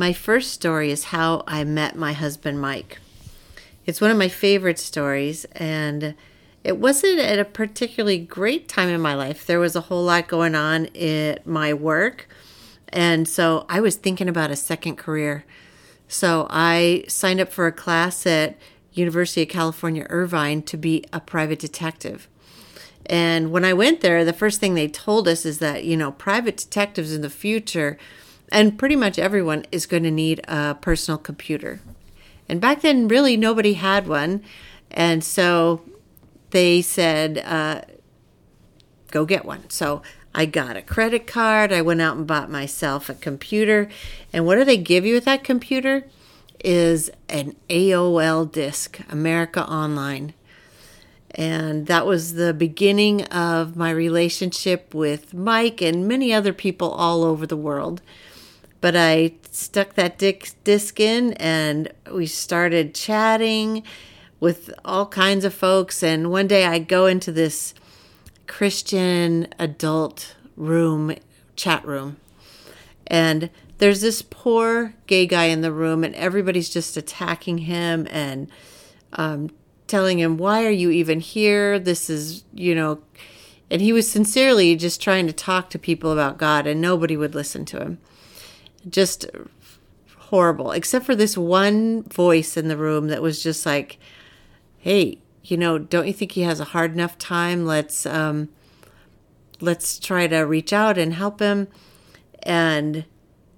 My first story is how I met my husband, Mike. It's one of my favorite stories, and it wasn't at a particularly great time in my life. There was a whole lot going on at my work, and so I was thinking about a second career. So I signed up for a class at University of California Irvine to be a private detective. And when I went there, the first thing they told us is that, you know, private detectives in the future and pretty much everyone is going to need a personal computer. And back then, really, nobody had one. And so they said, uh, go get one. So I got a credit card. I went out and bought myself a computer. And what do they give you with that computer? Is an AOL disk, America Online. And that was the beginning of my relationship with Mike and many other people all over the world. But I stuck that disc in and we started chatting with all kinds of folks. And one day I go into this Christian adult room, chat room, and there's this poor gay guy in the room, and everybody's just attacking him and um, telling him, Why are you even here? This is, you know, and he was sincerely just trying to talk to people about God, and nobody would listen to him just horrible, except for this one voice in the room that was just like, "Hey, you know, don't you think he has a hard enough time? Let's um, let's try to reach out and help him." And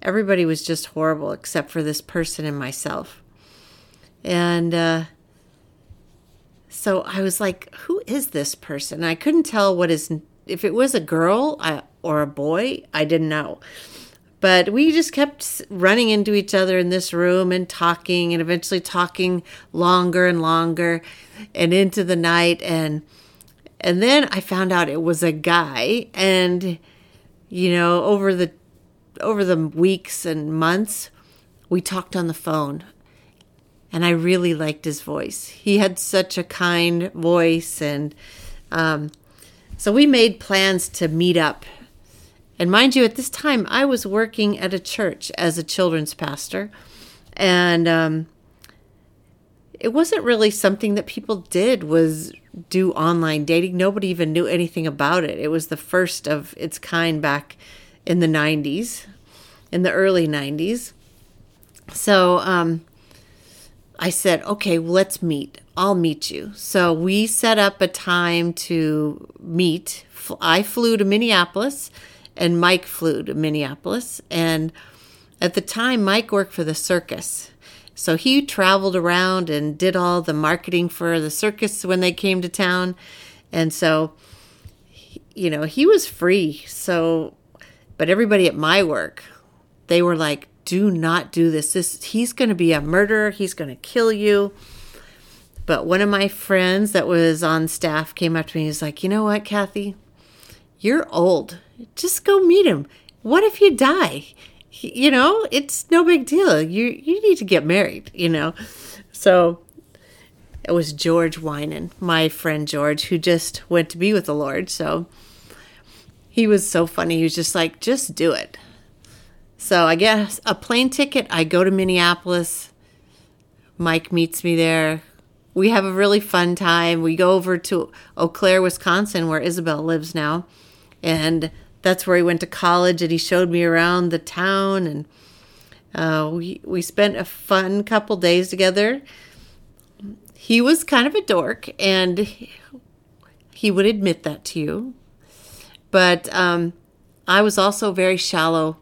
everybody was just horrible except for this person and myself. And uh, so I was like, "Who is this person?" I couldn't tell what is if it was a girl I, or a boy. I didn't know. But we just kept running into each other in this room and talking and eventually talking longer and longer and into the night. And and then I found out it was a guy. And you know over the over the weeks and months we talked on the phone. And I really liked his voice. He had such a kind voice. And um, so we made plans to meet up and mind you, at this time, I was working at a church as a children's pastor. And um, it wasn't really something that people did was do online dating. Nobody even knew anything about it. It was the first of its kind back in the 90s, in the early 90s. So um, I said, okay, well, let's meet. I'll meet you. So we set up a time to meet. I flew to Minneapolis and Mike flew to Minneapolis. And at the time, Mike worked for the circus. So he traveled around and did all the marketing for the circus when they came to town. And so, you know, he was free. So, but everybody at my work, they were like, do not do this. This he's going to be a murderer. He's going to kill you. But one of my friends that was on staff came up to me. He's like, you know what, Kathy? You're old. Just go meet him. What if you die? You know, it's no big deal. You you need to get married, you know. So it was George Winan, my friend George, who just went to be with the Lord. So he was so funny. He was just like, just do it. So I guess a plane ticket. I go to Minneapolis. Mike meets me there. We have a really fun time. We go over to Eau Claire, Wisconsin, where Isabel lives now and that's where he went to college and he showed me around the town and uh, we we spent a fun couple days together. He was kind of a dork and he would admit that to you. But um, i was also very shallow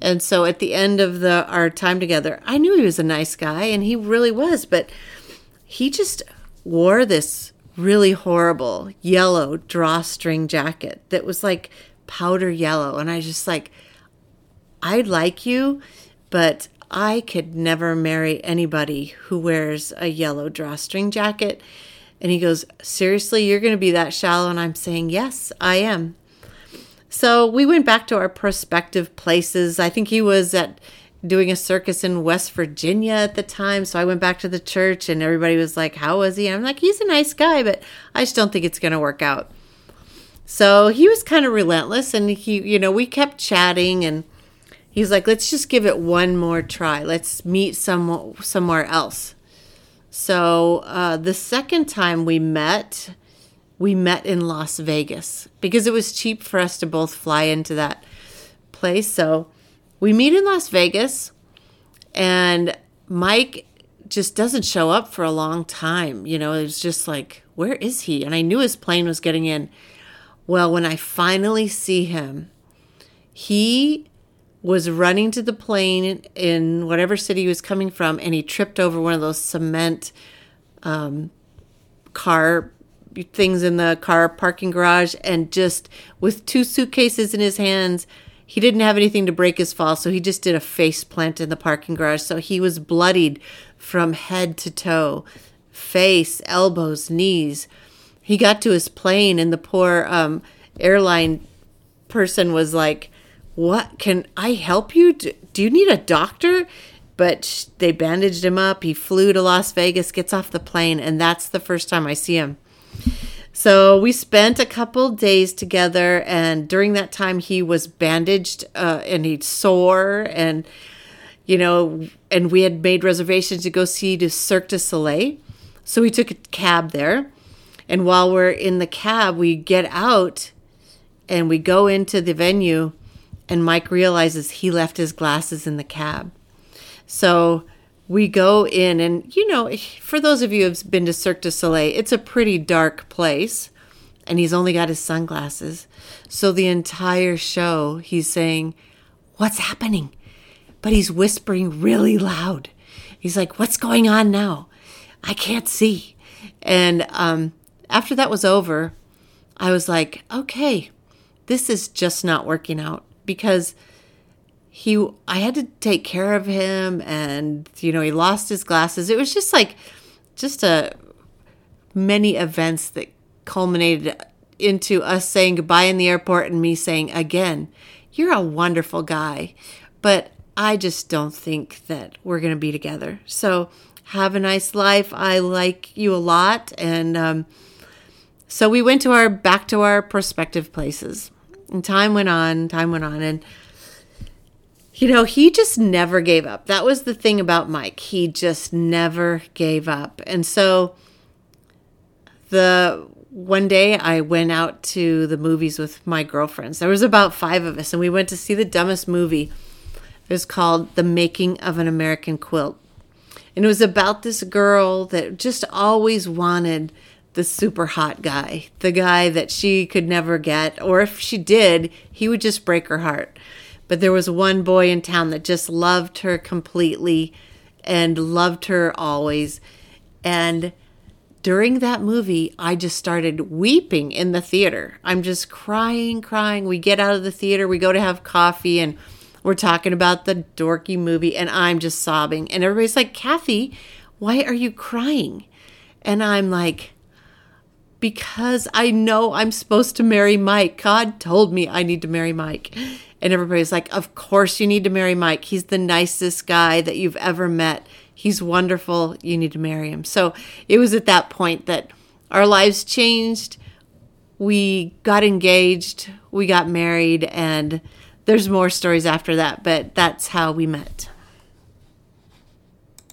and so at the end of the our time together i knew he was a nice guy and he really was but he just wore this really horrible yellow drawstring jacket that was like powder yellow. And I just like, I like you, but I could never marry anybody who wears a yellow drawstring jacket. And he goes, Seriously, you're going to be that shallow? And I'm saying, Yes, I am. So we went back to our prospective places. I think he was at doing a circus in West Virginia at the time. So I went back to the church and everybody was like, How was he? And I'm like, He's a nice guy, but I just don't think it's going to work out. So he was kind of relentless and he, you know, we kept chatting and he's like, let's just give it one more try. Let's meet some somewhere else. So uh, the second time we met, we met in Las Vegas because it was cheap for us to both fly into that place. So we meet in Las Vegas, and Mike just doesn't show up for a long time. You know, it was just like, where is he? And I knew his plane was getting in. Well, when I finally see him, he was running to the plane in whatever city he was coming from, and he tripped over one of those cement um, car things in the car parking garage, and just with two suitcases in his hands, he didn't have anything to break his fall, so he just did a face plant in the parking garage. So he was bloodied from head to toe, face, elbows, knees. He got to his plane, and the poor um, airline person was like, what can I help you? Do, do you need a doctor? But they bandaged him up. He flew to Las Vegas, gets off the plane, and that's the first time I see him. So we spent a couple days together, and during that time, he was bandaged uh, and he'd sore, and you know, and we had made reservations to go see to Cirque du Soleil. So we took a cab there, and while we're in the cab, we get out and we go into the venue and Mike realizes he left his glasses in the cab. So we go in, and you know, for those of you who've been to Cirque du Soleil, it's a pretty dark place, and he's only got his sunglasses. So the entire show, he's saying, What's happening? But he's whispering really loud. He's like, What's going on now? I can't see. And um, after that was over, I was like, Okay, this is just not working out because he I had to take care of him and you know he lost his glasses. It was just like just a many events that culminated into us saying goodbye in the airport and me saying again, you're a wonderful guy, but I just don't think that we're going to be together. So have a nice life. I like you a lot and um, so we went to our back to our prospective places. And time went on, time went on. And, you know, he just never gave up. That was the thing about Mike. He just never gave up. And so the one day I went out to the movies with my girlfriends. There was about five of us, and we went to see the dumbest movie. It was called The Making of an American Quilt. And it was about this girl that just always wanted the super hot guy, the guy that she could never get, or if she did, he would just break her heart. But there was one boy in town that just loved her completely and loved her always. And during that movie, I just started weeping in the theater. I'm just crying, crying. We get out of the theater, we go to have coffee, and we're talking about the dorky movie, and I'm just sobbing. And everybody's like, Kathy, why are you crying? And I'm like, because I know I'm supposed to marry Mike. God told me I need to marry Mike. And everybody's like, Of course you need to marry Mike. He's the nicest guy that you've ever met. He's wonderful. You need to marry him. So it was at that point that our lives changed. We got engaged, we got married, and there's more stories after that, but that's how we met.